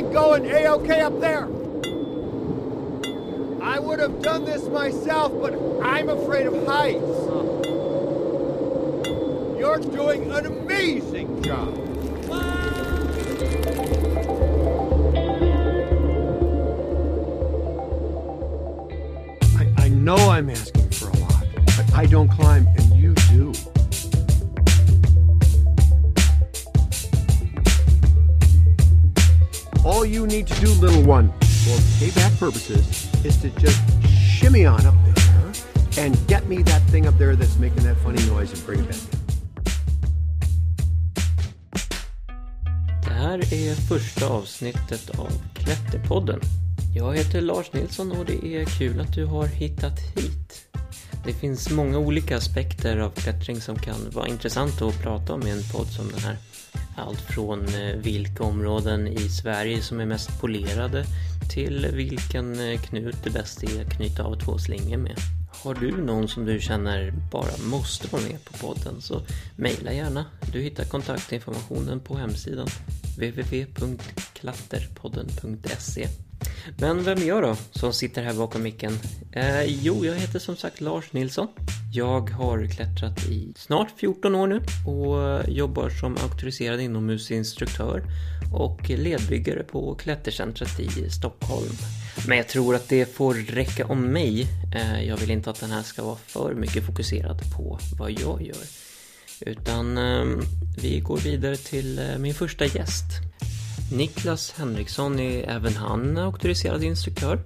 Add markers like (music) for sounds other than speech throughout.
ain't going A-OK up there. I would have done this myself, but I'm afraid of heights. You're doing an amazing job. I, I know I'm asking for a lot, but I don't climb, All you need to do, little one, for payback purposes, is to just shimmy on up there and get me that thing up there that's making that funny noise and bring it back. Det här är första avsnittet av Klätterpodden. Jag heter Lars Nilsson och det är kul att du har hittat hit. Det finns många olika aspekter av klättring som kan vara intressant att prata om i en podd som den här. Allt från eh, vilka områden i Sverige som är mest polerade till vilken eh, knut det bäst är att knyta av två slingor med. Har du någon som du känner bara måste vara med på podden så mejla gärna. Du hittar kontaktinformationen på hemsidan www.klatterpodden.se men vem är jag då som sitter här bakom micken? Eh, jo, jag heter som sagt Lars Nilsson. Jag har klättrat i snart 14 år nu och jobbar som auktoriserad inomhusinstruktör och ledbyggare på Klättercentret i Stockholm. Men jag tror att det får räcka om mig. Eh, Jag vill inte att den här ska vara för mycket fokuserad på vad jag gör. Utan eh, vi går vidare till eh, min första gäst. Niklas Henriksson är även han auktoriserad instruktör,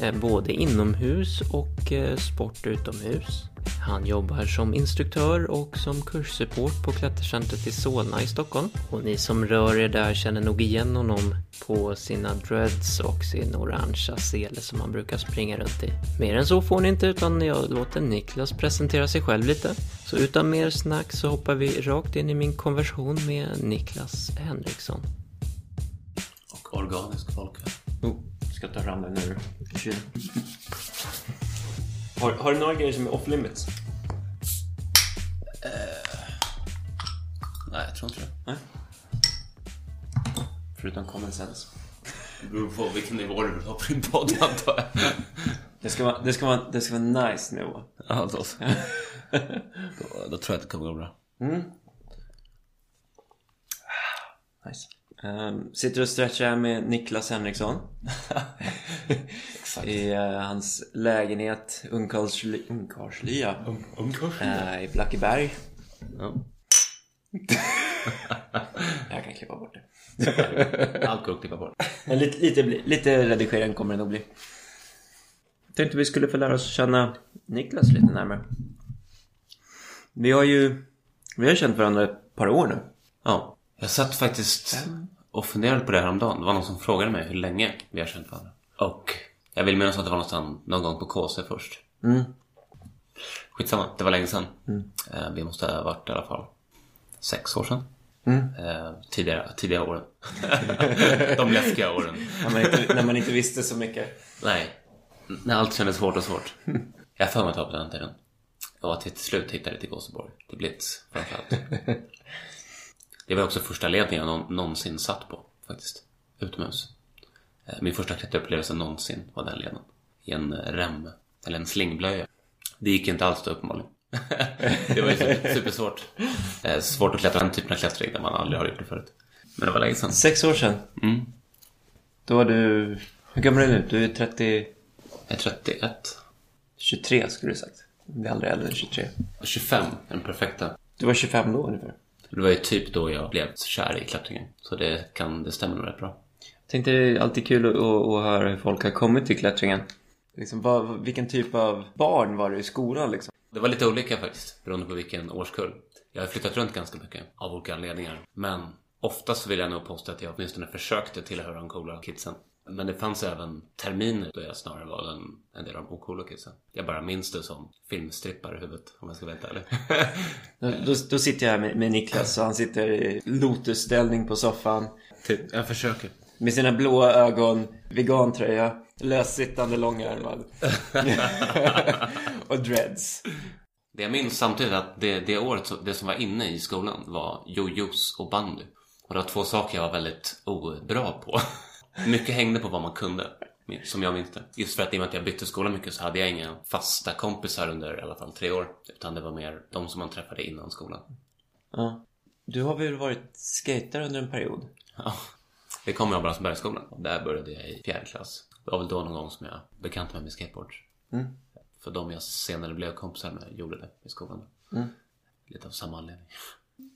eh, både inomhus och eh, sport utomhus. Han jobbar som instruktör och som kurssupport på Klättercentret i Solna i Stockholm. Och ni som rör er där känner nog igen honom på sina dreads och sin orangea sele som han brukar springa runt i. Mer än så får ni inte utan jag låter Niklas presentera sig själv lite. Så utan mer snack så hoppar vi rakt in i min konversation med Niklas Henriksson. Organisk folköl. Oh, ska ta fram den ur kylen. (laughs) Har, har du några grejer som är off limits? Nej, jag tror inte det. Nej. Förutom common sense. Det beror på vilken nivå du vill ha på din podd antar jag. Det ska vara, det ska vara, det ska vara nice nivå. Ja, då, då, då tror jag att det kommer gå bra. Nice. Um, sitter och stretchar med Niklas Henriksson. (laughs) I eh, hans lägenhet Ungkarlsly- Ungkarlslya. Ungkurs? Uh, I Blackeberg. Ja. (laughs) Jag kan klippa bort det. (laughs) Allt går att klippa bort. Men lite, lite, lite redigering kommer det nog bli. Tänkte vi skulle få lära oss känna Niklas lite närmare. Vi har ju vi har känt varandra ett par år nu. Ja. Jag satt faktiskt och funderade på det här om dagen. Det var någon som frågade mig hur länge vi har känt varandra. Och jag vill minnas att det var någonstans någon gång på KC först. Mm. Skitsamma, det var länge sedan. Eh, Vi måste ha varit i alla fall sex år sedan. Eh, tidigare, tidigare åren. (laughs) De läskiga åren. När man, inte, när man inte visste så mycket. Nej, när allt kändes hårt och svårt. Jag har för mig att det var på den tiden. Och att vi till slut hittade till Gåseborg. Till Blitz framförallt. (laughs) Det var också första ledningen jag nå- någonsin satt på faktiskt. Utomhus. Eh, Min första klätterupplevelse någonsin var den leden. I en eh, rem, eller en slingblöja. Det gick inte alls då uppenbarligen. (laughs) det var ju super- supersvårt. Eh, Svårt att klättra den typen av klättring där man aldrig har gjort det förut. Men det var länge sedan. Sex år sedan. Mm. Då var du... Hur gammal är du nu? Du är 30... Jag är 31. 23 skulle du sagt. Du är aldrig äldre än 23. 25 är den perfekta. Du var 25 då ungefär. Det var ju typ då jag blev kär i klättringen. Så det, kan, det stämmer nog rätt bra. Jag tänkte det är alltid kul att, att, att höra hur folk har kommit till klättringen. Liksom, vad, vilken typ av barn var du i skolan liksom? Det var lite olika faktiskt, beroende på vilken årskull. Jag har flyttat runt ganska mycket, av olika anledningar. Men oftast vill jag nog påstå att jag åtminstone försökte tillhöra de coola kidsen. Men det fanns även terminer då jag snarare var en, en del av de ocoola kidsen. Jag bara minns det som filmstrippar i huvudet, om jag ska vara helt ärlig. (laughs) Då, då, då sitter jag här med, med Niklas och han sitter i lotusställning på soffan. typ, jag försöker. Med sina blåa ögon, vegantröja, lössittande långärmad. (laughs) (laughs) och dreads. Det jag minns samtidigt att det, det året, så- det som var inne i skolan var jojos och bandy. Och det var två saker jag var väldigt obra på. Mycket hängde på vad man kunde. Som jag minns det. Just för att i och med att jag bytte skola mycket så hade jag inga fasta kompisar under i alla fall tre år. Utan det var mer de som man träffade innan skolan. Ja. Du har väl varit skater under en period? Ja. Det kom jag Brandtsbergsskolan. Där började jag i fjärde klass. Det var väl då någon gång som jag bekantade mig med skateboard. Mm. För de jag senare blev kompisar med gjorde det i skolan. Mm. Lite av samma anledning.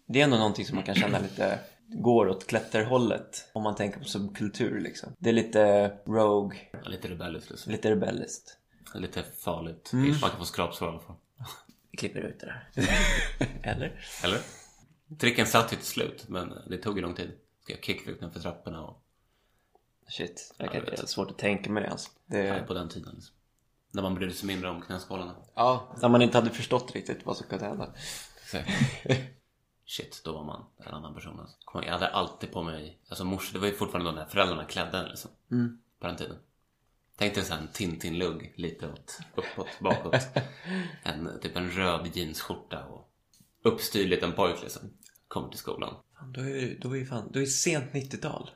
Det är ändå någonting som man kan känna lite går åt klätterhållet om man tänker på subkultur liksom. Det är lite rogue, Ja, Lite rebelliskt liksom. lite rebelliskt. Lite farligt. Mm. Man kan få skrapsår i alla fall. Vi klipper ut det där. (laughs) Eller? Eller? Tricken satt ju till slut, men det tog ju lång tid. Ska jag kickflip för trapporna och Shit, jag Ja, kan, vet. det är svårt att tänka mig det alltså. Det... ja, på den tiden. Liksom. När man brydde sig mindre om knäskålarna. Ja, när man inte hade förstått riktigt vad som kunde hända. (laughs) Shit, då var man en annan person. Alltså. Jag hade alltid på mig, alltså mors, det var ju fortfarande då när föräldrarna klädde en liksom. Mm. På den tiden. Tänk dig en Tintin-lugg, lite åt, uppåt, bakåt. (laughs) En, typ en röd jeansskjorta och uppstyrd liten pojk liksom. Kommer till skolan. Fan, då är då är fan, då är sent 90-tal.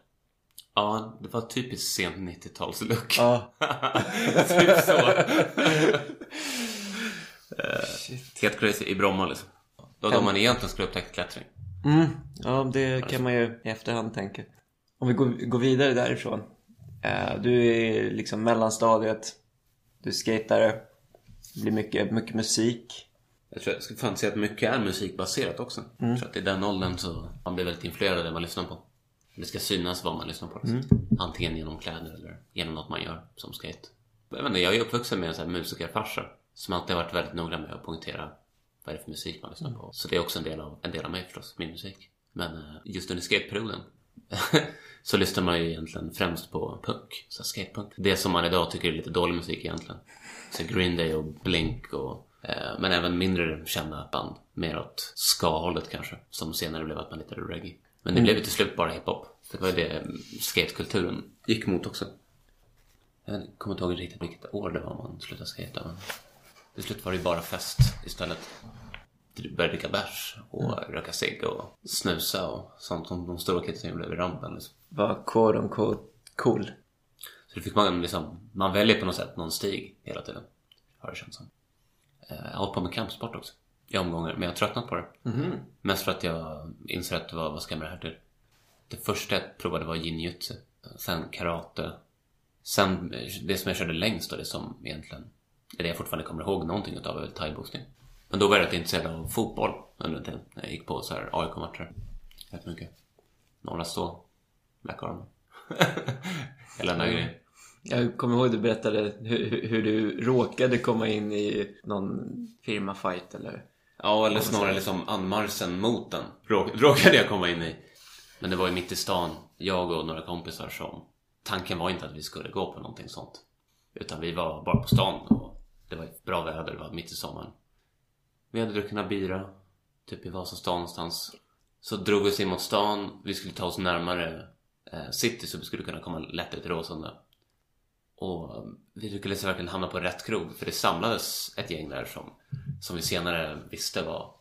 Ja, det var typiskt sent 90-talslook. Ja. (laughs) typ så. (laughs) Shit. Helt crazy i Bromma liksom. Det var då man egentligen skulle upptäcka klättring. Mm, ja det kan man ju i efterhand tänka. Om vi går, vidare därifrån. Eh, du är liksom mellanstadiet. Du är skatare. Det blir mycket, mycket musik. Jag tror jag skulle fan säga att mycket är musikbaserat också. Jag tror att i den åldern så man blir väldigt influerad av det man lyssnar på. Det ska synas vad man lyssnar på. Liksom. Antingen genom kläder eller genom något man gör som skate. Jag, vet inte, jag är uppvuxen med en musikerfarsa som alltid har varit väldigt noga med att poängtera vad är det för musik man lyssnar på. Så det är också en del av, en del av mig förstås, min musik. Men eh, just under skateperioden (laughs) så lyssnar man ju egentligen främst på punk, så skatepunk. Det som man idag tycker är lite dålig musik egentligen. Så Green Day och Blink och eh, men även mindre kända band. Mer åt ska-hållet kanske. Som senare blev att man lite reggae. Men det blev ju till slut bara hiphop. Det var ju det mm, skatekulturen gick mot också. Jag kommer inte ihåg riktigt vilket år det var man slutade skata men till slut var det ju bara fest istället. Började dricka bärs och röka cigg och snusa och sånt som de stora kidsen gjorde vid rampen liksom. Var quote on quote cool. Så det fick man liksom, man väljer på något sätt någon stig hela tiden. Har det känts som. Eh, Jag har hållit på med kampsport också. I omgångar, men jag har tröttnat på det. Mest för att jag inser att det var, vad ska jag med det här till? Det första jag provade var jinjutsu. Sen karate. Sen, eh, det som jag körde längst och det som egentligen är det jag fortfarande kommer ihåg någonting utav är väl thaiboxning. Men då var jag rätt intresserad av fotboll under en tid. När jag gick på så här AIK-matcher. Rätt mycket. Norra Stål. Black Army. Hela den (laughs) här grejen. Jag kommer ihåg du berättade hur, hur du råkade komma in i någon firmafight eller... Ja, eller snarare liksom anmarschen mot den rå- råkade jag komma in i. Men det var ju mitt i stan, jag och några kompisar som... Tanken var inte att vi skulle gå på någonting sånt. Utan vi var bara på stan och det var bra väder, det var mitt i sommaren. Vi hade druckit några bira, typ i Vasastan någonstans. Så drog vi oss in mot stan, vi skulle ta oss närmare eh, city så vi skulle kunna komma lättare till Råsunda. Och mm, vi lyckades verkligen hamna på rätt krog för det samlades ett gäng där som, som vi senare visste var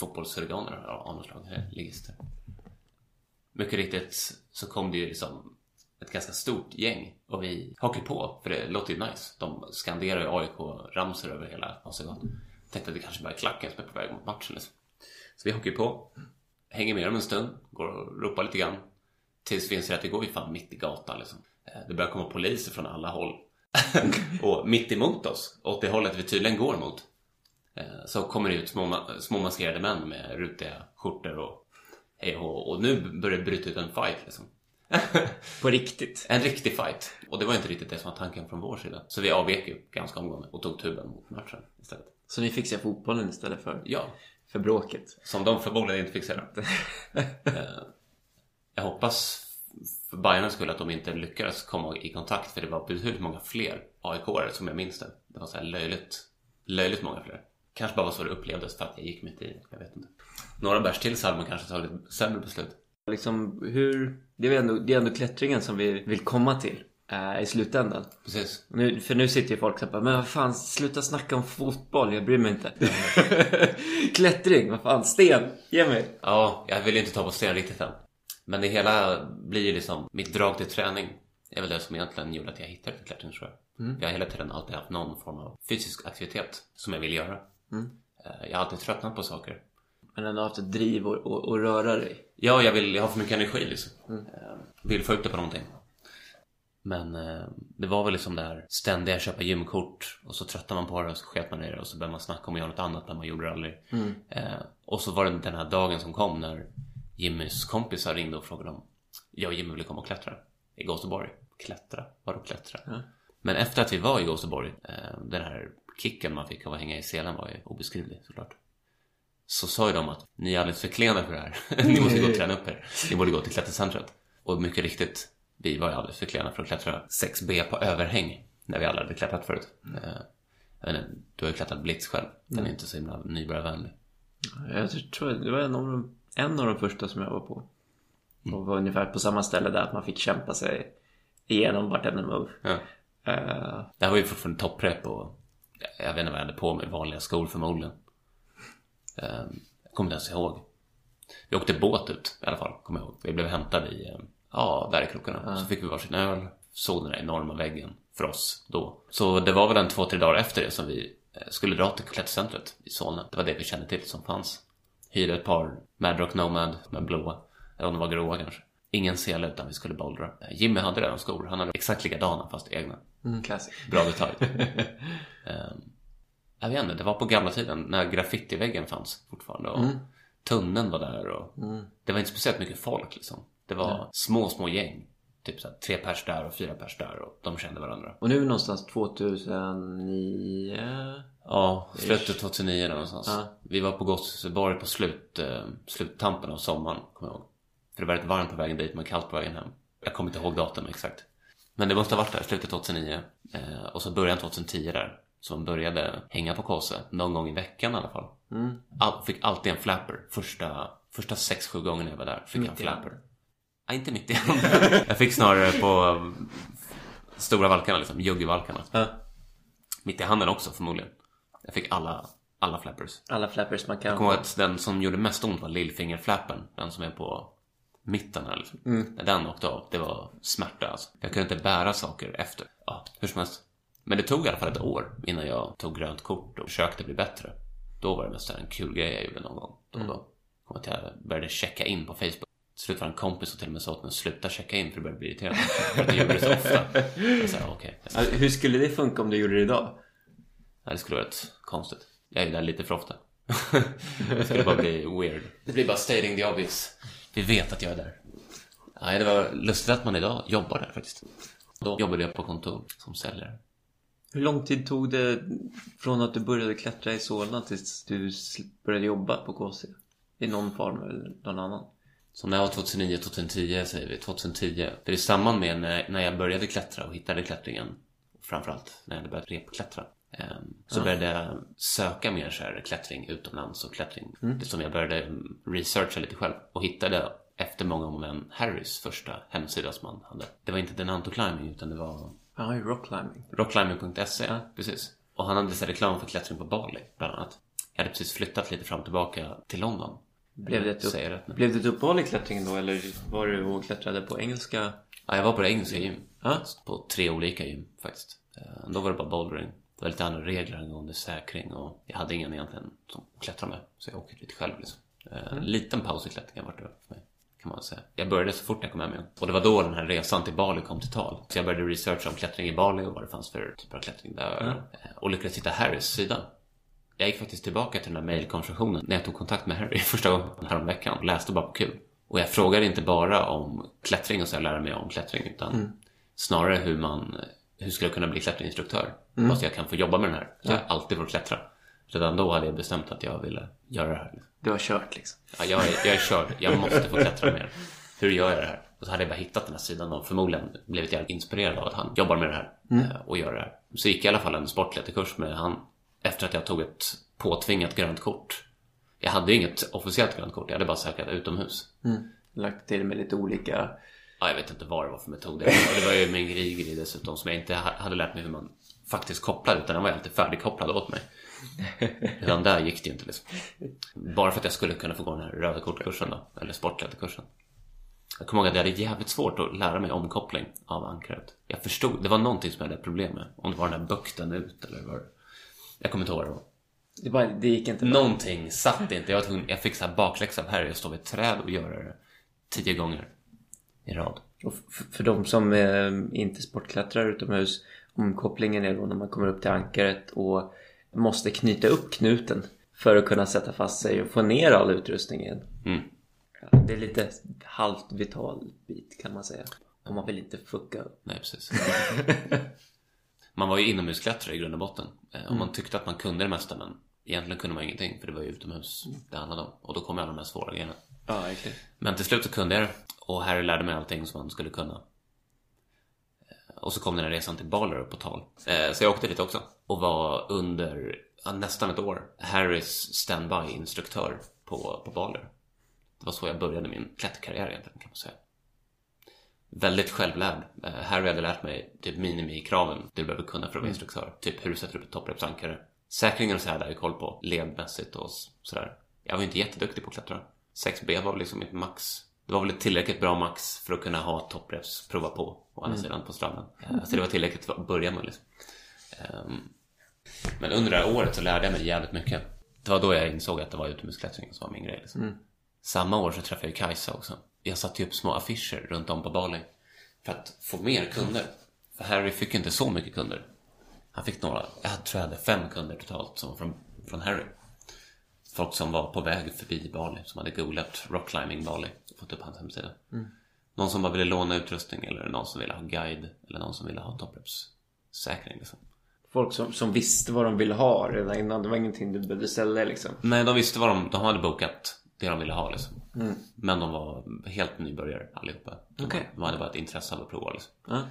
fotbollshuliganer av något slag, eh, ligister. Mycket riktigt så kom det ju liksom ett ganska stort gäng och vi hakade på för det låter ju nice. De skanderar ju AIK-ramsor över hela Vasagatan. Tänkte att det kanske bara är klacken som är på väg mot matchen liksom. Så vi ju på, hänger med dem en stund, går och ropar lite grann. Tills vi inser att det går ju fan mitt i gatan liksom. Eh, Det börjar komma poliser från alla håll. (laughs) och mitt emot oss, åt det hållet vi tydligen går mot. eh, Så kommer det ut små, små maskerade män med rutiga skjortor och hej och. Och nu börjar det bryta ut en fight liksom. (laughs) På riktigt? En riktig fight. Och det var inte riktigt det som var tanken från vår sida. Så vi avvek ju ganska omgående och tog tuben mot matchen istället. Så ni fixar fotbollen istället för, Ja, för bråket? som de förmodligen inte säga. (laughs) Eh, Jag hoppas för Bajarnas skull att de inte lyckades komma i kontakt för det var betydligt många fler AIK-are som jag minns det. Det var så här löjligt, löjligt många fler. Kanske bara var så det upplevdes för att jag gick mitt i, jag vet inte. Några bärs till så hade man kanske tagit ett sämre beslut. Liksom hur... Det är, ändå, det är ändå klättringen som vi vill komma till i slutändan. Precis. Nu, för nu sitter ju folk och bara, men vad fan, sluta snacka om fotboll, jag bryr mig inte. (laughs) Klättring, vad fan, sten, ge mig. Ja, jag vill inte ta på sten riktigt än. Men det hela blir ju liksom, mitt drag till träning är väl det som egentligen gjorde att jag hittade till klättring tror jag. Mm. Jag har hela tiden alltid haft någon form av fysisk aktivitet som jag vill göra. Mm. Eh, Jag har alltid tröttnat på saker. Men ändå haft ett driv och, och, och röra dig. Ja, jag, vill, jag har för mycket energi liksom. Mm. Eh, Vill få ut det på någonting. Men eh, det var väl liksom det här ständiga köpa gymkort och så tröttar man på det och så sket man i det och så började man snacka om att göra något annat men man gjorde det aldrig. Mm. Eh, och så var det den här dagen som kom när Jimmys kompisar ringde och frågade om jag och Jimmy ville komma och klättra i Gåseborg. Klättra? Vadå klättra? Ja. Men efter att vi var i Gåseborg, eh, den här kicken man fick av att hänga i selen var ju obeskrivlig såklart. Så sa ju de att ni är alldeles för klena för det här. (laughs) ni måste gå och träna upp er. Ni borde gå till klättercentret. Och mycket riktigt, vi var ju alldeles för klena för att klättra 6B på överhäng när vi alla hade klättrat förut. Jag vet inte, du har ju klättrat Blitz själv. Den är inte så himla nybörjarvänlig. Jag tror det var en av, de, en av de första som jag var på. Och var ungefär på samma ställe där att man fick kämpa sig igenom vartenda move. Ja. Eh, Det här var ju fortfarande topprep och jag vet inte vad jag hade på mig, vanliga skor förmodligen. Eh, Jag kommer inte ens ihåg. Vi åkte båt ut i alla fall, kommer jag ihåg. Vi blev hämtade i, ja, där i krokarna. Så fick vi varsin öl, såg den där enorma väggen för oss då. Så det var väl en två, tre dagar efter det som vi eh, skulle dra till klättercentret i Solna. Det var det vi kände till som fanns. Hyrde ett par Madrock Nomad med blåa, eller om de var gråa kanske. Ingen sele utan vi skulle bouldra. Jimmy hade redan skor, han hade exakt likadana fast egna. mm, classic. Bra detalj. (laughs) um, jag vet inte, det var på gamla tiden när graffitiväggen fanns fortfarande och tunneln var där och det var inte speciellt mycket folk liksom. Det var små, små gäng. Typ så här, tre pers där och fyra pers där och de kände varandra. Och nu någonstans 2009. Ja, slutet 2009 där någonstans. Ja. Vi var på Gosseborg på slut, eh, sluttampen av sommaren, kommer jag ihåg. För det var rätt varmt på vägen dit men kallt på vägen hem. Jag kommer inte ihåg datum exakt. Men det måste ha varit där, slutet 2009. Eh, och så början 2010 där. Så man började hänga på Kåse någon gång i veckan i alla fall. All, fick alltid en flapper. Första, första 6-7 gångerna jag var där fick jag en flapper. Ja, inte mitt i handen. (laughs) jag fick snarare på um, stora valkarna liksom, juggevalkarna. Ja. Mitt i handen också förmodligen. Jag fick alla, alla flappers. Alla flappers man kan Jag kommer ihåg att den som gjorde mest ont var lillfingerflappen. Den som är på mitten här liksom. När den åkte av, det var smärta alltså. Jag kunde inte bära saker efter. Ja, hur som helst. Men det tog i alla fall ett år innan jag tog grönt kort och försökte bli bättre. Då var det mest en kul grej jag gjorde någon gång. Då och då. Kom att jag började checka in på Facebook. Slut var en kompis som till och med sa åt mig att sluta checka in för det började bli irriterande. För att jag gjorde det så ofta. Jag sa okej. Ja, Hur skulle det funka om du gjorde det idag? Ja, det skulle vara rätt konstigt. Jag är ju där lite för ofta. det skulle bara bli weird. Det blir bara stating the obvious. Vi vet att jag är där. Nej, det var lustigt att man idag jobbar där faktiskt. Då jobbade jag på kontor som säljare. Hur lång tid tog det från att du började klättra i Solna tills du började jobba på KC? I någon form eller någon annan? Så när jag var 2009, 2010 säger vi, 2010. För i samband med när, jag började klättra och hittade klättringen, framförallt när jag hade börjat repklättra, ehm, så började jag söka mer så här klättring utomlands och klättring. Det som jag började mm, researcha lite själv och hittade efter många om en Harrys första hemsida som han hade. Det var inte Denanto Climbing utan det var Ja, rockclimbing. rockclimbing.se, precis. Och han hade så reklam för klättring på Bali, bland annat. Jag hade precis flyttat lite fram och tillbaka till London. Blev det, ett upp... Säger rätt nu? Blev det ett uppehåll i klättringen då eller var du och klättrade på engelska? Ja, jag var på det engelska gym. Ja. På tre olika gym faktiskt. Eh, Då var det bara bouldering. Det var lite andra regler angående säkring och jag hade ingen egentligen som klättrade med. Så jag åkte lite själv liksom. Eh, En liten paus i klättringen var det för mig. Kan man säga. Jag började så fort jag kom hem igen. Och det var då den här resan till Bali kom till tal. Så jag började researcha om klättring i Bali och vad det fanns för typer av klättring där. Eh, Och lyckades hitta Harrys sida. Jag gick faktiskt tillbaka till den där mailkonversationen när jag tog kontakt med Harry (laughs) första gången häromveckan och läste bara på kul. Och jag frågade inte bara om klättring och så jag lärde mig om klättring utan snarare hur man, hur skulle jag kunna bli klätterinstruktör? Fast jag kan få jobba med den här. Så jag har alltid fått klättra. Redan då hade jag bestämt att jag ville göra det här. Du har kört liksom. Ja, jag, är, jag är körd, jag måste få klättra mer. Hur gör jag det här? Och så hade jag bara hittat den här sidan och förmodligen blivit jävligt inspirerad av att han jobbar med det här eh, och gör det här. Så gick jag i alla fall en sportklätterkurs med han efter att jag tog ett påtvingat grönt kort. Jag hade ju inget officiellt grönt kort, jag hade bara säkrat utomhus. Lagt till med lite olika... Ja, jag vet inte vad det var för metod. Det var, det var ju en grigri dessutom som jag inte ha- hade lärt mig hur man faktiskt kopplar utan den var alltid färdigkopplad åt mig. Redan där gick det ju inte liksom. Bara för att jag skulle kunna få gå den här röda kortkursen då, eller sportklätterkursen. Jag kommer ihåg att jag hade jävligt svårt att lära mig omkoppling av ankaret. Jag förstod, det var någonting som jag hade problem med. Om det var den där bukten ut eller vad det Jag kommer inte ihåg vad det var. Det, gick inte. Någonting satt inte. Jag, tvungen, jag fick så här bakläxa av Harry att stå vid ett träd och göra det tio gånger i rad. Och för de som eh, inte sportklättrar utomhus, omkopplingen är då när man kommer upp till ankaret och måste knyta upp knuten för att kunna sätta fast sig och få ner all utrustning igen. Mm. Det är lite halvt vital bit kan man säga. Om man vill inte fucka upp. Nej, precis. (laughs) man var ju inomhusklättrare i grund och botten. Eh, Och man tyckte att man kunde det mesta men egentligen kunde man ingenting för det var ju utomhus det handlade om. Och då kom alla de här svåra grejerna. Ja, verkligen. Men till slut så kunde jag det. Och Harry lärde mig allting som man skulle kunna. Eh, Och så kom den här resan till Baller upp på tal. Eh, Så jag åkte dit också. Och var under nästan ett år Harrys standby-instruktör på, på Baller. Det var så jag började min klätterkarriär egentligen kan man säga. Väldigt självlärd. Eh, Harry hade lärt mig typ minimikraven du behöver kunna för att vara instruktör. Typ hur du sätter upp ett topprepsankare. Säkringen och så här där jag koll på. Ledmässigt och sådär. Jag var ju inte jätteduktig på att klättra. 6B var väl liksom mitt max. Det var väl ett tillräckligt bra max för att kunna ha toppreps prova på å andra sidan på stranden. Eh, Så det var tillräckligt att börja med liksom. Ehm, Men under det här året så lärde jag mig jävligt mycket. Det var då jag insåg att det var utomhusklättring som var min grej. Liksom. Samma år så träffade jag Kajsa också. Jag satte upp små affischer runt om på Bali. För att få mer kunder. För Harry fick inte så mycket kunder. Han fick några, jag tror jag hade fem kunder totalt som från, från Harry. Folk som var på väg förbi Bali, som hade googlat rockclimbing Bali och fått upp hans hemsida. Någon som bara ville låna utrustning eller någon som ville ha guide eller någon som ville ha toppreps säkring liksom. Folk som, som visste vad de ville ha redan innan. Det var ingenting du behövde sälja liksom. Nej, de visste vad de, de hade bokat det de ville ha liksom. Men de var helt nybörjare allihopa. De, Okej. de hade bara ett intresse av att prova liksom. Ja.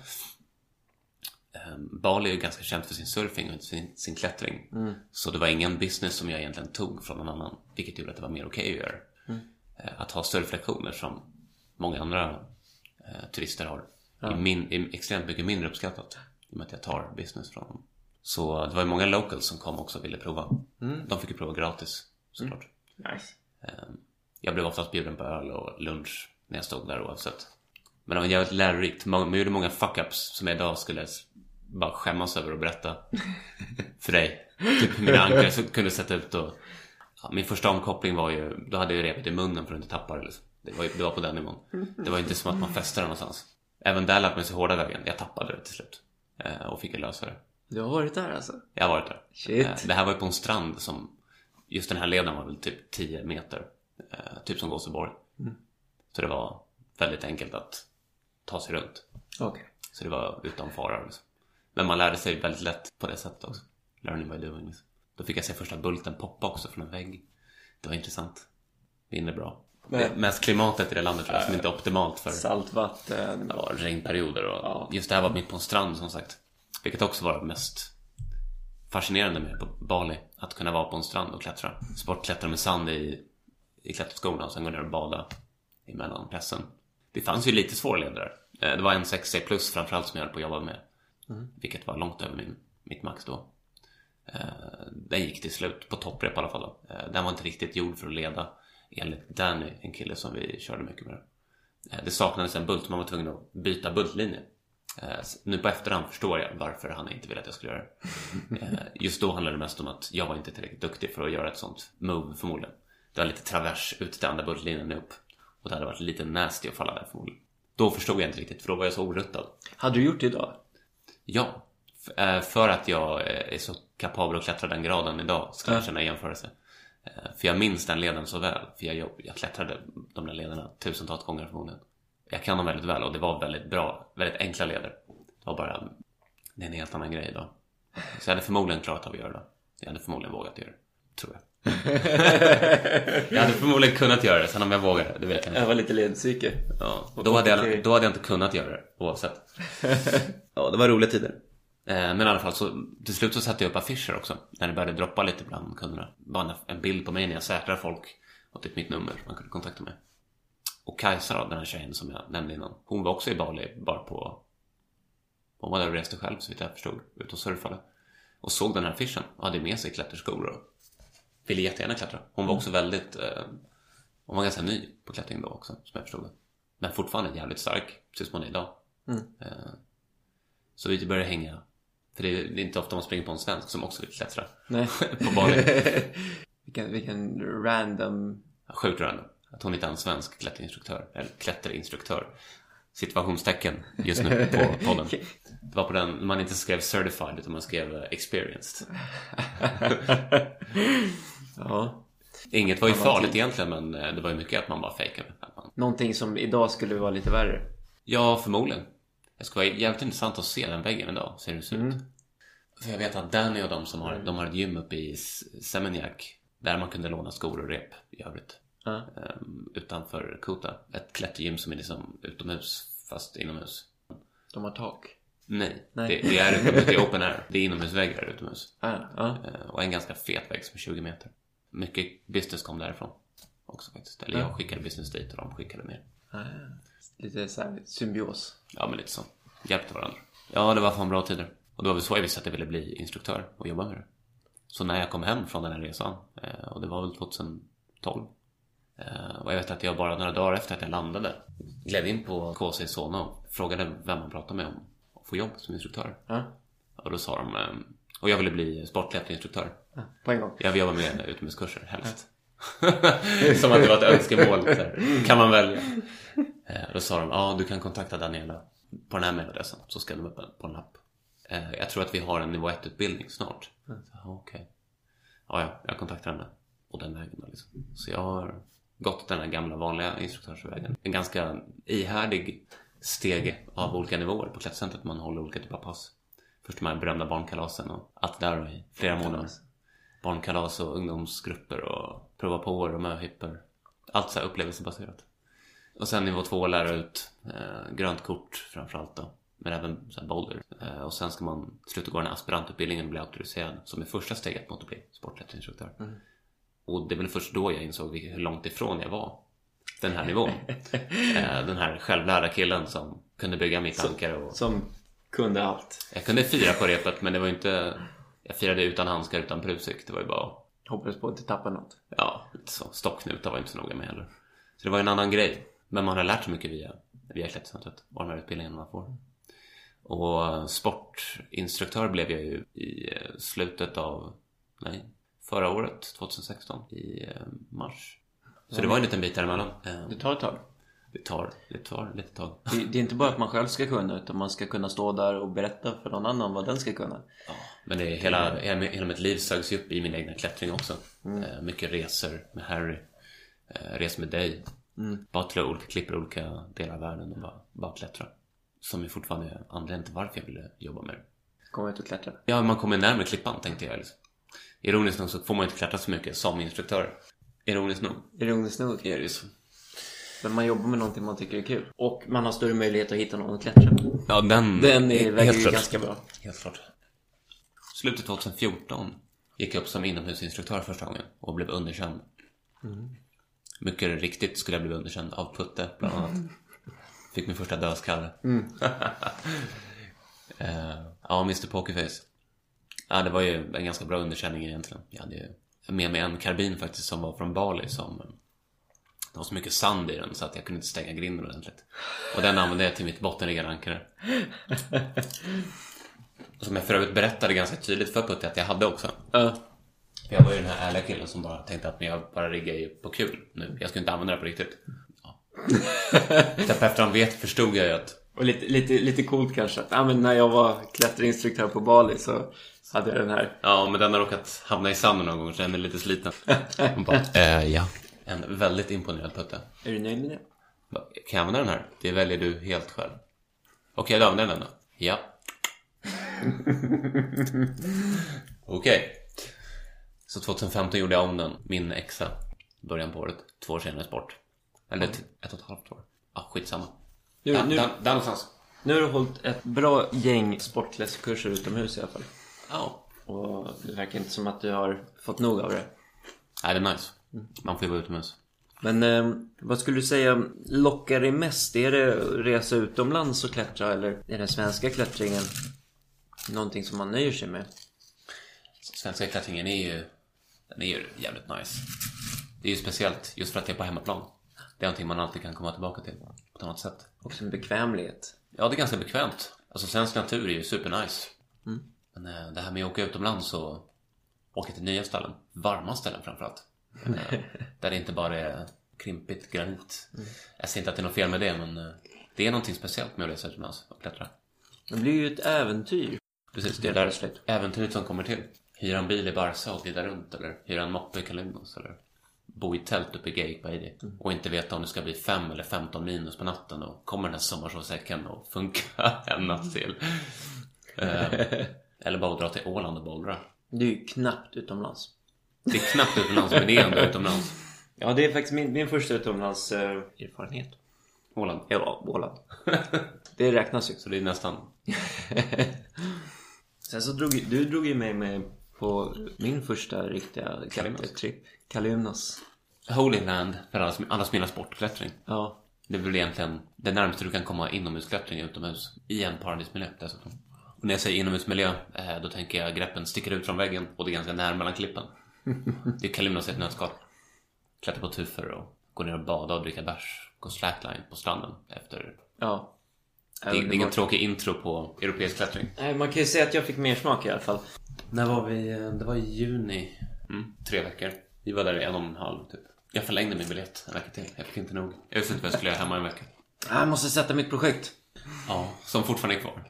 Ehm, Bali är ju ganska känt för sin surfing och sin, sin klättring. Så det var ingen business som jag egentligen tog från någon annan. Vilket gjorde att det var mer okej att göra. Eh, Att ha surflektioner som många andra eh, turister har. Är, min, är extremt mycket mindre uppskattat. I och med att jag tar business från dem. Så det var ju många locals som kom också och ville prova. De fick ju prova gratis såklart. Nice. Ehm, Jag blev oftast bjuden på öl och lunch när jag stod där oavsett. Men det var jävligt lärorikt. Man gjorde många fuck-ups som jag idag skulle bara skämmas över att berätta (laughs) för dig. Typ mina ankar så kunde sätta ut och... Ja, min första omkoppling var ju, då hade jag repet i munnen för att inte tappa det. Liksom. Det, var, det var på den nivån. Det var inte som att man fäste det någonstans. Även där lärde man sig hårda vägen. Jag tappade det till slut. Eh, Och fick lösa det. Du har varit där alltså? Jag har varit där. Shit. Eh, Det här var ju på en strand som... Just den här leden var väl typ 10 meter. eh, Typ som Gåseborg. Så det var väldigt enkelt att ta sig runt. Okej. Så det var utan fara. Liksom. Men man lärde sig väldigt lätt på det sättet också. Learning by doing. Liksom. Då fick jag se första bulten poppa också från en vägg. Det var intressant. Mindre bra. Men- Det mest klimatet i det landet tror jag, som inte är optimalt för Saltvatten. ja, regnperioder och Ja. just det här var mitt på en strand som sagt. Vilket också var det mest fascinerande med på Bali. Att kunna vara på en strand och klättra. Sportklättra med sand i, i klätterskorna och sen gå ner och bada emellan pressen. Det fanns ju lite svårleder där. Eh, Det var en 6C plus framförallt som jag höll på att jobba med. Vilket var långt över min, mitt max då. Eh, Den gick till slut, på topprep i alla fall. Då. Eh, Den var inte riktigt gjord för att leda enligt Danny, en kille som vi körde mycket med. Det saknades en bult, man var tvungen att byta bultlinje. Eh, Nu på efterhand förstår jag varför han inte ville att jag skulle göra det. (laughs) Eh, Just då handlade det mest om att jag var inte tillräckligt duktig för att göra ett sånt move förmodligen. Det var lite travers ut till andra bultlinjen upp. Och det hade varit lite nasty att falla där förmodligen. Då förstod jag inte riktigt för då var jag så oruttad. Hade du gjort det idag? Ja, eh, för att jag är så kapabel att klättra den graden idag ska jag känna jämförelse. Eh, För jag minns den leden så väl. För jag, jag klättrade de där lederna tusentals gånger förmodligen. Jag kan dem väldigt väl och det var väldigt bra, väldigt enkla leder. Det var bara, det är en helt annan grej idag. Så jag hade förmodligen klarat av att göra det. Jag hade förmodligen vågat göra det, tror jag. (laughs) jag hade förmodligen kunnat göra det, sen om jag vågar det, vet jag inte. Jag var lite ledpsyke. Ja, då, hade jag, då hade jag inte kunnat göra det oavsett. (laughs) ja, det var roliga tider. Eh, Men i alla fall så till slut så satte jag upp affischer också. När det började droppa lite bland kunderna. Bara en- en bild på mig när jag säkrar folk. Och typ mitt nummer man kunde kontakta mig. Och Kajsa då, den här tjejen som jag nämnde innan. Hon var också i Bali bara på... Hon var där och reste själv så vitt jag förstod. Ute och surfade. Och såg den här affischen och hade med sig klätterskor och ville jättegärna klättra. Hon var också väldigt... Eh, hon var ganska ny på klättring då också, som jag förstod det. Men fortfarande jävligt stark, precis som hon är idag. Mm. Eh, Så vi började hänga. För det är, inte ofta man springer på en svensk som också vill klättra. Nej. (laughs) På Bali. (laughs) vilken, vilken random... Sjukt random. Att hon inte är en svensk klätterinstruktör. Eller klätterinstruktör. Situationstecken just nu på (laughs) podden. Det var på den, man inte skrev certified utan man skrev eh, experienced. (laughs) Ja. Inget var ju farligt egentligen men eh, det var ju mycket att man bara fejkade. Någonting som idag skulle vara lite värre. Ja, förmodligen. Det ska vara jävligt intressant att se den väggen idag, ser hur det ser ut. För jag vet att Danny och de som har, de har ett gym uppe i Seminyak där man kunde låna skor och rep i övrigt. Ehm, utanför Kota. Ett klättergym som är liksom utomhus fast inomhus. De har tak. Nej, Nej. Det, det är utomhus, det är open air. Det är inomhusväggar utomhus. Ja. Eh, och en ganska fet vägg som är 20 meter. Mycket business kom därifrån också faktiskt. Eller jag skickade business dit och de skickade ner. Lite så här symbios. Ja, men lite så. Hjälpte varandra. Ja, det var fan bra tider. Och det var väl så jag visste att jag ville bli instruktör och jobba med det. Så när jag kom hem från den här resan, eh, och det var väl 2012. Eh, Och jag vet att jag bara några dagar efter att jag landade gled in på KC Solna och frågade vem man pratade med om att få jobb som instruktör. Ja. Och då sa de, eh, och jag ville bli sportklätterinstruktör. ja. På en gång. Jag vill jobba med utomhuskurser helst. (laughs) Som att det var ett (laughs) önskemål. Här. Kan man välja? Eh, Då sa de, ja du kan kontakta Daniela på den här mejladressen så ska du upp på en lapp. Jag tror att vi har en nivå 1-utbildning snart. Ja, Okej. Ja, ja, jag kontaktar henne. Och den vägen liksom. Så jag har gått den här gamla vanliga instruktörsvägen. En ganska ihärdig stege av olika nivåer på klättercentret. Man håller olika typer av pass. Först de här berömda barnkalasen och allt där då i flera månader. Barnkalas och ungdomsgrupper och prova på och möhipper. Allt så här upplevelsebaserat. Och sen nivå två lära ut eh, grönt kort framförallt då. Men även så här boulder. Eh, och sen ska man sluta gå den här aspirantutbildningen och bli auktoriserad. Som är första steget mot att bli sportklätterinstruktör. Och det väl först då jag insåg hur långt ifrån jag var den här nivån. (laughs) eh, den här självlärda killen som kunde bygga mitt ankare och Som kunde allt. jag kunde fira på repet men det var inte Jag firade utan handskar, utan prusik. Det var ju bara Hoppades på att inte tappa något. Ja, lite så. Stockknutar var inte så noga med heller. Så det var en annan grej. Men man har lärt sig mycket via, via klättercentret och de här utbildningarna man får. Och sportinstruktör blev jag ju i eh, slutet av, nej, förra året, 2016, i eh, mars. Så det var en liten bit däremellan. Det tar ett tag. Det tar, det tar lite tag. Det, det är inte bara att man själv ska kunna utan man ska kunna stå där och berätta för någon annan vad den ska kunna. Ja, men det är hela, hela, mitt liv sögs ju upp i min egna klättring också. Eh, mycket resor med Harry. Eh, res med dig. Bara till olika klipper i olika delar av världen och bara, bara klättra. Som ju fortfarande är anledningen till varför jag ville jobba med det. Komma ut och klättra. Ja, man kommer närmare klippan tänkte jag. Liksom. Ironiskt nog så får man inte klättra så mycket som instruktör. Ironiskt nog. Ironiskt nog. är det ju så. Men man jobbar med någonting man tycker är kul. Och man har större möjlighet att hitta någon att klättra med. Ja, den, Den är, väger ju ganska bra. Helt klart. Slutet 2014 gick jag upp som inomhusinstruktör första gången och blev underkänd. Mycket riktigt skulle jag bli underkänd av Putte bland annat. (laughs) Fick min första dödskalle. (laughs) Eh, ja, Mr Pokerface. Ja, det var ju en ganska bra underkänning egentligen. Jag hade ju med mig en karbin faktiskt som var från Bali som det var så mycket sand i den så att jag kunde inte stänga grinden ordentligt. Och den använde jag till mitt bottenriggade ankare. Som jag för övrigt berättade ganska tydligt för Putte att jag hade också. För jag var ju den här ärliga killen som bara tänkte att jag bara riggar ju på kul nu. Jag ska inte använda det på riktigt. Ja. (laughs) Så på efterhand vet, förstod jag ju att Och lite, lite, lite coolt kanske. att, Ja, men när jag var klätterinstruktör på Bali så hade jag den här. Ja, men den har råkat hamna i sanden någon gång så den är lite sliten. (laughs) Hon bara, eh, ja. En väldigt imponerad Putte. Är du nöjd med det? Kan jag använda den här? Det väljer du helt själv. Okej, då använder jag den då. Ja. (laughs) Okej. Så 2015 gjorde jag om den, min exa, början på året. Två år senare sport. Eller t- ett och ett halvt år. Ja, skitsamma. Nu, Där, nu, där, där någonstans. nu har du hållit ett bra gäng sportklätterkurser utomhus i alla fall. Ja. Och det verkar inte som att du har fått nog av det. Nej, det är nice. Man får ju vara utomhus. Men eh, vad skulle du säga lockar dig mest? Är det att resa utomlands och klättra eller är den svenska klättringen någonting som man nöjer sig med? Svenska klättringen är ju, den är ju jävligt nice. Det är ju speciellt just för att det är på hemmaplan. Det är någonting man alltid kan komma tillbaka till på ett annat sätt. Också en bekvämlighet. Ja, det är ganska bekvämt. Alltså svensk natur är ju supernice. Men eh, det här med att åka utomlands och åka till nya ställen. Varma ställen framförallt. (laughs) Där det inte bara är krimpigt granit. Jag säger inte att det är något fel med det, men eh, det är någonting speciellt med att resa utomlands och klättra. Det blir ju ett äventyr. Precis, det är där äventyret som kommer till. Hyra en bil i Barca och glida runt eller hyra en moppe i Kalymnos eller bo i tält uppe i Gate Bay och inte veta om det ska bli 5 eller 15 minus på natten och kommer den här sommarsovsäcken och funka (laughs) en natt till. (laughs) Eh, eller bara att dra till Åland och bollra. Det är ju knappt utomlands. Det är knappt utomlands men det är ändå utomlands. (laughs) Ja, det är faktiskt min, min första utomlands eh, erfarenhet. Åland. Ja, Åland. (laughs) det räknas ju. Så det är nästan... (laughs) Sen så drog du drog ju mig med på min första riktiga Kalymnos. klättertrip. Kalymnos. Holy Land för alla som, alla som gillar sportklättring. Ja. Det är väl egentligen det närmaste du kan komma inomhusklättring utomhus. I en paradismiljö dessutom. Och när jag säger inomhusmiljö, eh, då tänker jag greppen sticker ut från väggen och det är ganska nära mellan klippen. (laughs) Det är Kalymnos i ett nötskal. Klättra på tufer och gå ner och bada och dricka bärs. Gå slackline på stranden efter... Ja. Det, det är ingen tråkig intro på europeisk klättring. Nej, man kan ju säga att jag fick mer smak i alla fall. När var vi? Det var i juni. Mm, tre veckor. Vi var där i en och en halv typ. Jag förlängde min biljett en vecka till. Jag fick inte nog. Jag visste inte vad jag skulle göra hemma en vecka. Jag måste sätta mitt projekt. Ja, som fortfarande är kvar.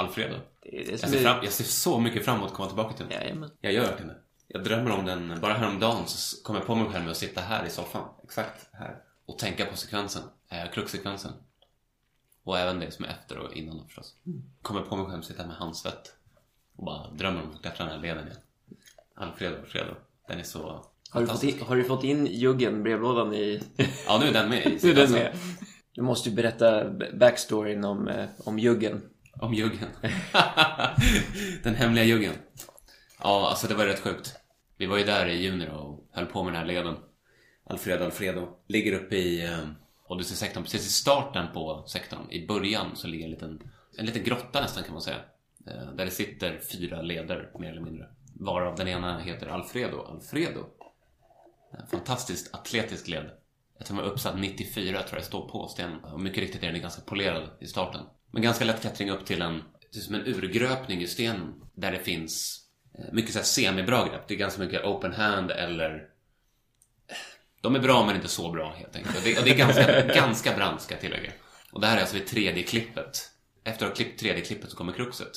Alfredo. Det det Jag ser, fram, jag ser så mycket fram emot att komma tillbaka till den. Jajamän. Jag gör verkligen det. Jag drömmer om den. Bara häromdagen så kom jag på mig själv med att sitta här i soffan. Exakt här. Och tänka på sekvensen. Eh, kruxsekvensen. Och även det som är efter och innan då förstås. Kommer på mig själv att sitta med handsvett. Och bara drömmer om att klättra den här leden igen. Alfredo, Alfredo. Den är så Har du, fått in, har du fått in juggen, brevlådan i... (laughs) Ja, nu är den med. Nu är den Alltså, med. Du måste ju berätta backstoryn om, eh, om juggen. Om juggen. (laughs) den hemliga juggen. Ja, alltså det var rätt sjukt. Vi var ju där i juni då och höll på med den här leden. Alfredo Alfredo. Ligger uppe i eh, Odyssey-sektorn, precis i starten på sektorn. I början så ligger en liten, en liten grotta nästan kan man säga. Eh, där det sitter fyra leder, mer eller mindre. Varav den ena heter Alfredo Alfredo. En fantastiskt atletisk led. Jag tror den var uppsatt 94 tror jag det står på sten. Och mycket riktigt är den ganska polerad i starten. Men ganska lätt klättring upp till en, som en urgröpning i stenen. Där det finns eh, mycket så här semibra grepp. Det är ganska mycket open hand eller... De är bra men inte så bra helt enkelt. Och det, och det är ganska, (laughs) ganska brant ska jag tillägga. Och det här är alltså vid tredje klippet. Efter att ha klippt tredje klippet så kommer kruxet.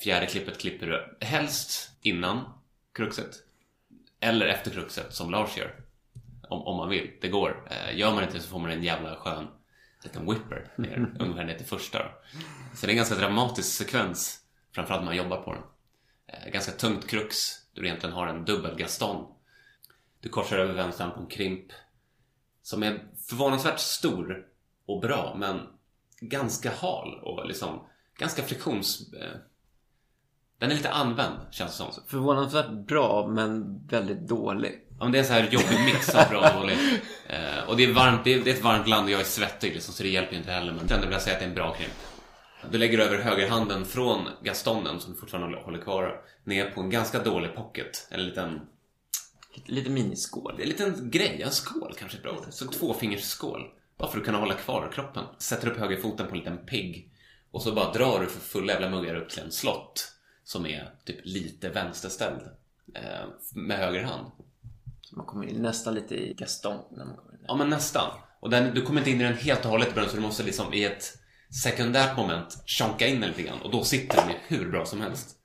Fjärde klippet klipper du helst innan kruxet. Eller efter kruxet som Lars gör. Om, om man vill. Det går. Eh, gör man inte så får man en jävla skön liten whipper ner, (laughs) ungefär ner till första. Då. Så det är en ganska dramatisk sekvens. Framförallt när man jobbar på den. Eh, ganska tungt krux. Du egentligen har en dubbel gaston. Du korsar över vänstern på en krimp. Som är förvånansvärt stor och bra men ganska hal och liksom ganska friktions... Eh, den är lite använd känns det som. Förvånansvärt bra, men väldigt dålig. Men det är så här jobbig mix av bra och dåligt. Eh, och det är varmt, det är, det är ett varmt land och jag är svettig liksom, så det hjälper ju inte heller. Men ändå vill jag säga att det är en bra krimp. Du lägger över högerhanden från gastonen, som du fortfarande håller- kvar, ner på en ganska dålig pocket. En liten, Lite miniskål. en liten grej, en skål kanske är ett bra ord. Så tvåfingersskål. Bara för att kunna hålla kvar kroppen. Sätter upp högerfoten på en liten pigg. Och så bara drar du för fulla jävla muggar upp till en slott. Som är typ lite vänsterställd. Eh, med höger hand. Man kommer in nästan lite i Gaston när man kommer in. Ja, men nästan. Och den, du kommer inte in i den helt och hållet i början så du måste liksom i ett sekundärt moment tjonka in den lite grann och då sitter den ju hur bra som helst.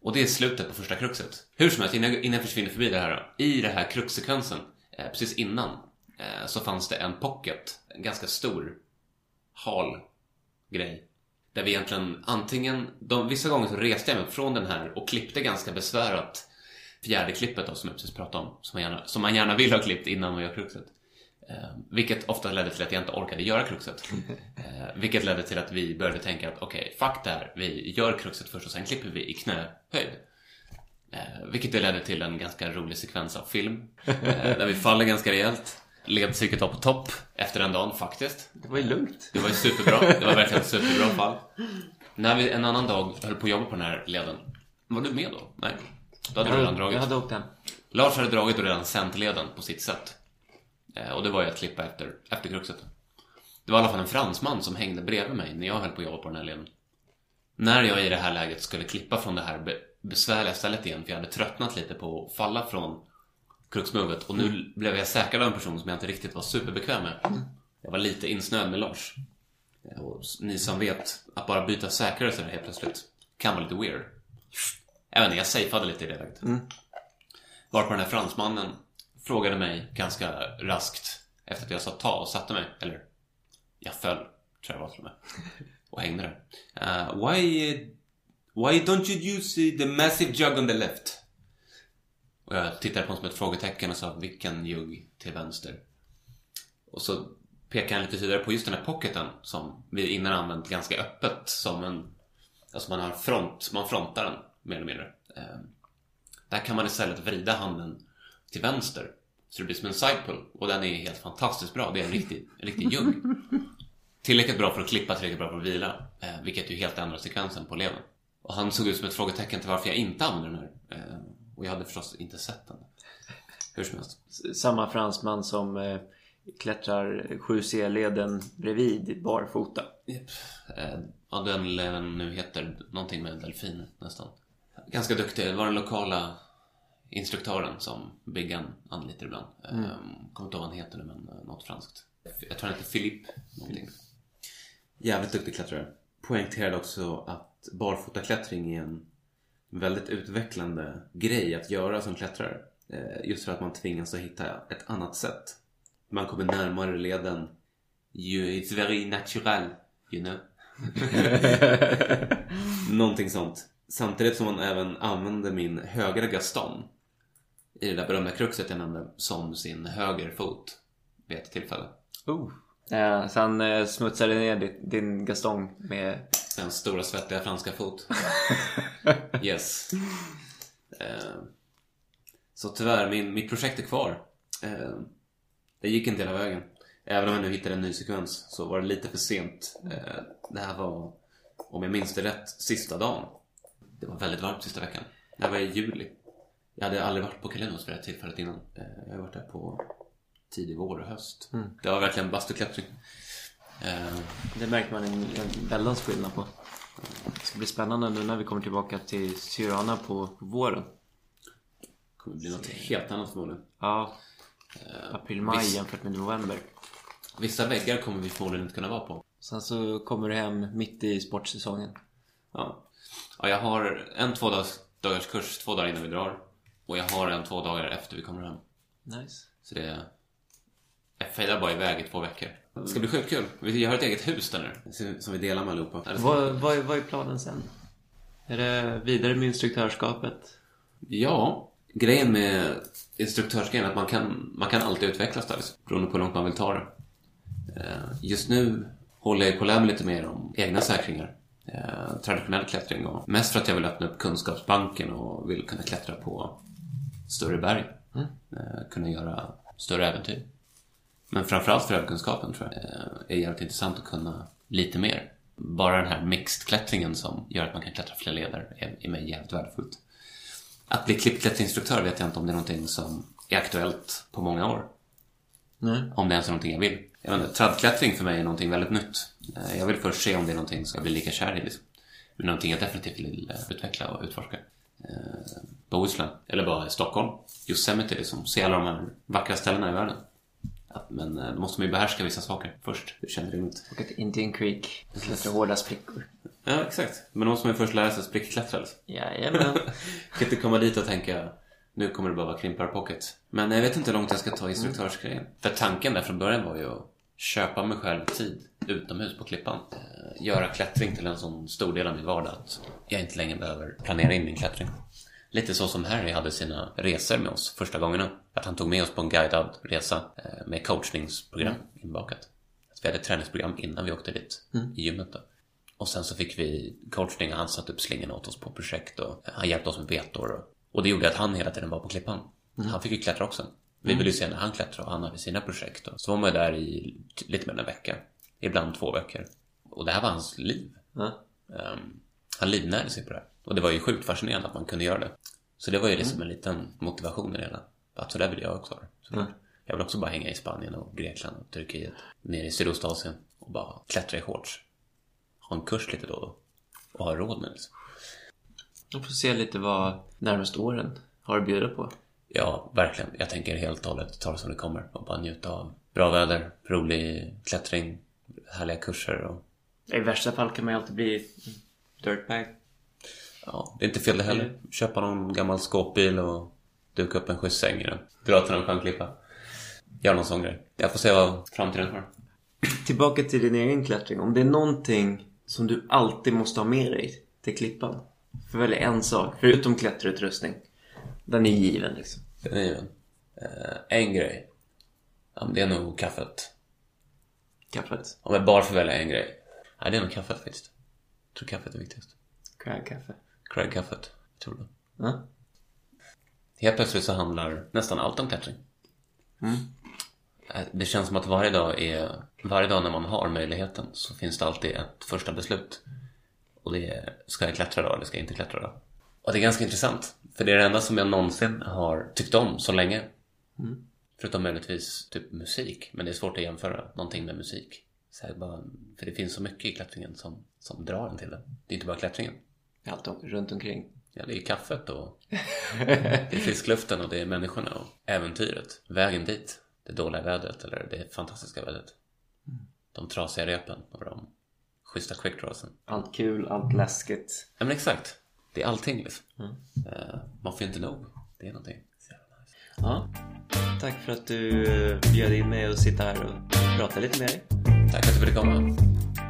Och det är slutet på första kruxet. Hur som helst, innan jag, innan jag försvinner förbi det här. då. I den här kruxsekvensen, eh, precis innan, eh, så fanns det en pocket. En ganska stor, hal grej. Där vi egentligen antingen, de, vissa gånger så reste jag mig från den här och klippte ganska besvärat fjärde klippet då, som jag precis pratade om. Som man gärna, som man gärna vill ha klippt innan man gör kruxet. Eh, vilket ofta ledde till att jag inte orkade göra kruxet. (laughs) Eh, vilket ledde till att vi började tänka att okej, fuck det här. Vi gör kruxet först och sen klipper vi i knähöjd. Eh, vilket det ledde till en ganska rolig sekvens av film. Eh, där vi faller ganska rejält. Ledpsyket var på topp efter den dagen faktiskt. Det var ju lugnt. Det var ju superbra. Det var verkligen ett superbra fall. När vi en annan dag höll på att jobba på den här leden. Var du med då? Nej. Då hade du redan dragit. Jag hade åkt hem. Lars hade dragit och redan sänt leden på sitt sätt. Eh, och det var ju att klippa efter, efter kruxet. Det var i alla fall en fransman som hängde bredvid mig när jag höll på att jobba på den här leden. När jag i det här läget skulle klippa från det här be besvärliga stället igen, för jag hade tröttnat lite på att falla från kruxmovet och nu blev jag säkrad av en person som jag inte riktigt var superbekväm med. Jag var lite insnöad med Lars. Och ni som vet, att bara byta säkrare sådär helt plötsligt kan vara lite weird. Jag vet inte, jag safeade lite i det läget. Varpå den här fransmannen frågade mig ganska raskt efter att jag sa ta och satte mig, eller jag föll, tror jag var till och med. (laughs) Och hängde där. Uh, why, why don't you use the massive jug on the left? Och jag tittade på honom som ett frågetecken och sa vilken jugg till vänster? Och så pekade han lite vidare på just den här pocketen som vi innan använt ganska öppet som en... Alltså man har front, man frontar den mer eller mindre. Eh, där kan man istället vrida handen till vänster. Så det blir som en sidepull. Och den är helt fantastiskt bra. Det är en riktig, en riktig jugg. Tillräckligt bra för att klippa, tillräckligt bra för att vila. Eh, vilket ju helt ändrar sekvensen på leden. Och han såg ut som ett frågetecken till varför jag inte använder den här. Eh, och jag hade förstås inte sett den. Hur som helst. Samma fransman som eh, klättrar 7C-leden bredvid barfota. Eh, Ja, den leden nu heter någonting med delfin nästan. Ganska duktig. Det var den lokala instruktören som Biggan anlitar ibland. Mm. Kommer inte ihåg vad han heter nu, men eh, något franskt. Jag tror han heter Philippe någonting. Jävligt duktig klättrare. Poängterade också att barfotaklättring är en väldigt utvecklande grej att göra som klättrare. Eh, Just för att man tvingas att hitta ett annat sätt. Man kommer närmare leden. You, it's very natural, you know. (laughs) Någonting sånt. Samtidigt som man även använde min högra gaston i det där berömda kruxet jag nämnde som sin högerfot vid ett tillfälle. Oh. Ja, så han eh, smutsade ner din, din Gaston med... Den stora svettiga franska fot. (laughs) Yes. Eh, så tyvärr, min, mitt projekt är kvar. Eh, det gick inte hela vägen. Även om jag nu hittade en ny sekvens så var det lite för sent. Eh, det här var, om jag minns det rätt, sista dagen. Det var väldigt varmt sista veckan. Det här var i juli. Jag hade aldrig varit på Kalinos vid det här tillfället innan. Eh, jag har varit där på tidig vår och höst. Det var verkligen bastuklättring. Eh, Det märker man en, en väldans skillnad på. Det ska bli spännande nu när vi kommer tillbaka till Syrana på, våren. kommer bli något helt annat förmodligen. Ja, april-maj visst. jämfört med november. Vissa väggar kommer vi förmodligen inte kunna vara på. Sen så kommer du hem mitt i sportsäsongen. Ja. Ja jag har en två dagars, dagars kurs två dagar innan vi drar. Och jag har en två dagar efter vi kommer hem. Nice. Så det... Jag fejdar bara iväg i två veckor. Det ska bli sjukt kul. Vi har ett eget hus där nu. Som vi delar med allihopa. Vad, vad, är- vad är planen sen? Är det vidare med instruktörskapet? Ja, grejen med instruktörsgrejen är att man kan, man kan alltid utvecklas där. Beroende på hur långt man vill ta det. Eh, Just nu håller jag på att lära mig lite mer om egna säkringar. Eh, Traditionell klättring och mest för att jag vill öppna upp kunskapsbanken och vill kunna klättra på större berg. Eh, Kunna göra större äventyr. Men framförallt för överkunskapen tror jag eh, är jävligt intressant att kunna lite mer. Bara den här mixed-klättringen som gör att man kan klättra fler leder är, är mig jävligt värdefullt. Att bli klippklätterinstruktör vet jag inte om det är någonting som är aktuellt på många år. Nej. Om det ens är någonting jag vill. Jag vet inte, tradklättring för mig är någonting väldigt nytt. Eh, Jag vill först se om det är någonting som jag blir lika kär i. Liksom. Men någonting jag definitivt vill eh, utveckla och utforska. Eh, Bohuslän, eller bara Stockholm. Yosemite liksom. Se alla de här vackra ställena i världen. Att, men eh, då måste man ju behärska vissa saker först. Det känns rimligt. Och ett Indian Creek. Klättra hårda sprickor. Ja, exakt. Men då måste man ju först lära sig sprickklättra. Liksom. Jajamän. (laughs) kan inte komma dit och tänka nu kommer det bara vara krimpar pocket. Men jag vet inte hur långt jag ska ta instruktörsgrejen. För tanken där från början var ju att köpa mig själv tid utomhus på klippan. Eh, Göra klättring till en sån stor del av min vardag att jag inte längre behöver planera in min klättring. Lite så som Harry hade sina resor med oss första gångerna. Att han tog med oss på en guidad resa eh, med coachningsprogram inbakat. Att vi hade ett träningsprogram innan vi åkte dit i gymmet då. Och sen så fick vi coachning och han satte upp slingorna åt oss på projekt och han hjälpte oss med betor. Och, och det gjorde att han hela tiden var på klippan. Han fick ju klättra också. Vi ville ju se när han klättrade och han hade sina projekt. Och så var man ju där i lite mer än en vecka. Ibland två veckor. Och det här var hans liv. Ja. Ehm, han livnärde sig på det här. Och det var ju sjukt fascinerande att man kunde göra det. Så det var ju liksom en liten motivation i det hela. Att så där vill jag också ha såklart. Jag vill också bara hänga i Spanien och Grekland och Turkiet. Nere i Sydostasien och bara klättra i shorts. Ha en kurs lite då och då. Och ha råd med det. Liksom. Jag får se lite vad närmaste åren har att bjuda på. Ja, verkligen. Jag tänker helt och hållet ta det som det kommer och bara njuta av bra väder, rolig klättring, härliga kurser och... I värsta fall kan man ju alltid bli dirtbag. Ja, det är inte fel det heller. Köpa någon gammal skåpbil och duka upp en schysst säng i den. Dra till någon stjärnklippa. Gör någon sån grej. Jag får se vad framtiden har. Tillbaka till din egen klättring. Om det är någonting som du alltid måste ha med dig till klippan. För välja en sak, förutom klätterutrustning. Den är given liksom. Given. Eh, en grej. Ja, men det är nog kaffet. Kaffet. Om jag bara får välja en grej. Nej, det är nog kaffet faktiskt. Jag tror kaffet är viktigast. Crab-kaffe. Craig-kaffet. Tror du? Ja. Helt plötsligt så handlar nästan allt om klättring. Eh, Det känns som att varje dag är... Varje dag när man har möjligheten så finns det alltid ett första beslut. Och det är, ska jag klättra då eller ska jag inte klättra då? Och det är ganska intressant. För det är det enda som jag någonsin har tyckt om så länge. Förutom möjligtvis typ musik. Men det är svårt att jämföra någonting med musik. Så bara, för det finns så mycket i klättringen som, som drar en till det. Det är inte bara klättringen. Allt om, runt omkring. Ja, det är kaffet och (laughs) det är fiskluften och det är människorna och äventyret. Vägen dit. Det dåliga vädret eller det fantastiska vädret. De trasiga repen och de schyssta quickdrawsen. Allt kul, allt läskigt. Ja men exakt. Det är allting liksom. Eh, man får inte nog. Det är någonting. Ja. Tack för att du eh, bjöd in mig och sitta här och prata lite med dig. Tack för att du ville komma.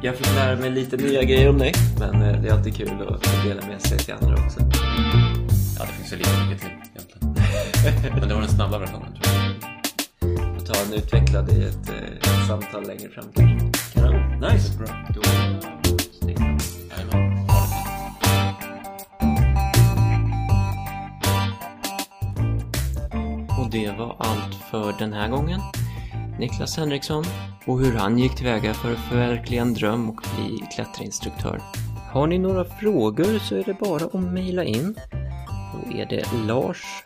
Jag fick lära mig lite nya grejer om dig. Men eh, det är alltid kul att dela med sig till andra också. Ja, det finns ju lika mycket till egentligen. Men det var den snabba versionen tror jag. Och ta en utvecklad i ett, ett samtal längre fram kanske. Kanon. Nice. Bra. Det var allt för den här gången. Niklas Henriksson och hur han gick tillväga för att förverkliga en dröm och bli klätterinstruktör. Har ni några frågor så är det bara att mejla in. Då är det lars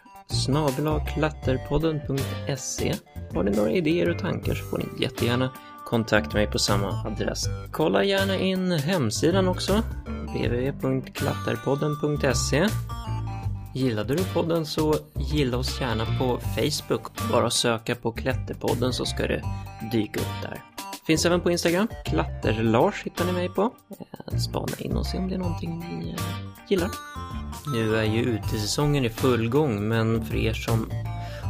klatterpodden.se Har ni några idéer och tankar så får ni jättegärna kontakta mig på samma adress. Kolla gärna in hemsidan också, www.klatterpodden.se Gillade du podden så gilla oss gärna på Facebook. Bara söka på Klätterpodden så ska det dyka upp där. Finns även på Instagram. Klatter-Lars hittar ni mig på. Eh, spana in och se om det är någonting ni eh, gillar. Nu är ju utesäsongen i full gång men för er som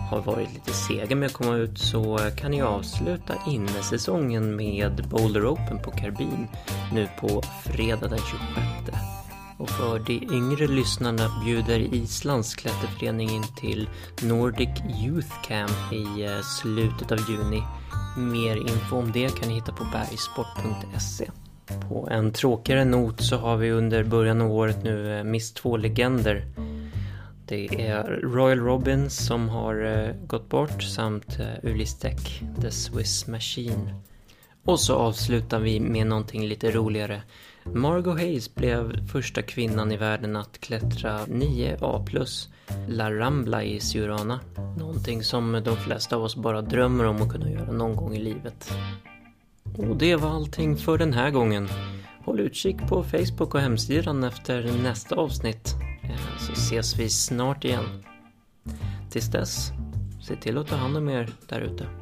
har varit lite sega med att komma ut så kan ni avsluta innesäsongen med Boulder Open på Karbin nu på fredag den 26. Och för de yngre lyssnarna bjuder Islands klätterförening in till Nordic Youth Camp i eh, slutet av juni. Mer info om det kan ni hitta på bergsport.se. På en tråkigare not så har vi under början av året nu eh, mist två legender. Det är Royal Robins som har eh, gått bort samt Ulis Tech, The Swiss Machine. Och så avslutar vi med någonting lite roligare. Margot Hayes blev första kvinnan i världen att klättra 9A+, La Rambla i Siurana. Någonting som de flesta av oss bara drömmer om att kunna göra någon gång i livet. Och det var allting för den här gången. Håll utkik på Facebook och hemsidan efter nästa avsnitt. Eh, så ses vi snart igen. Tills dess, se till att ta hand om er därute.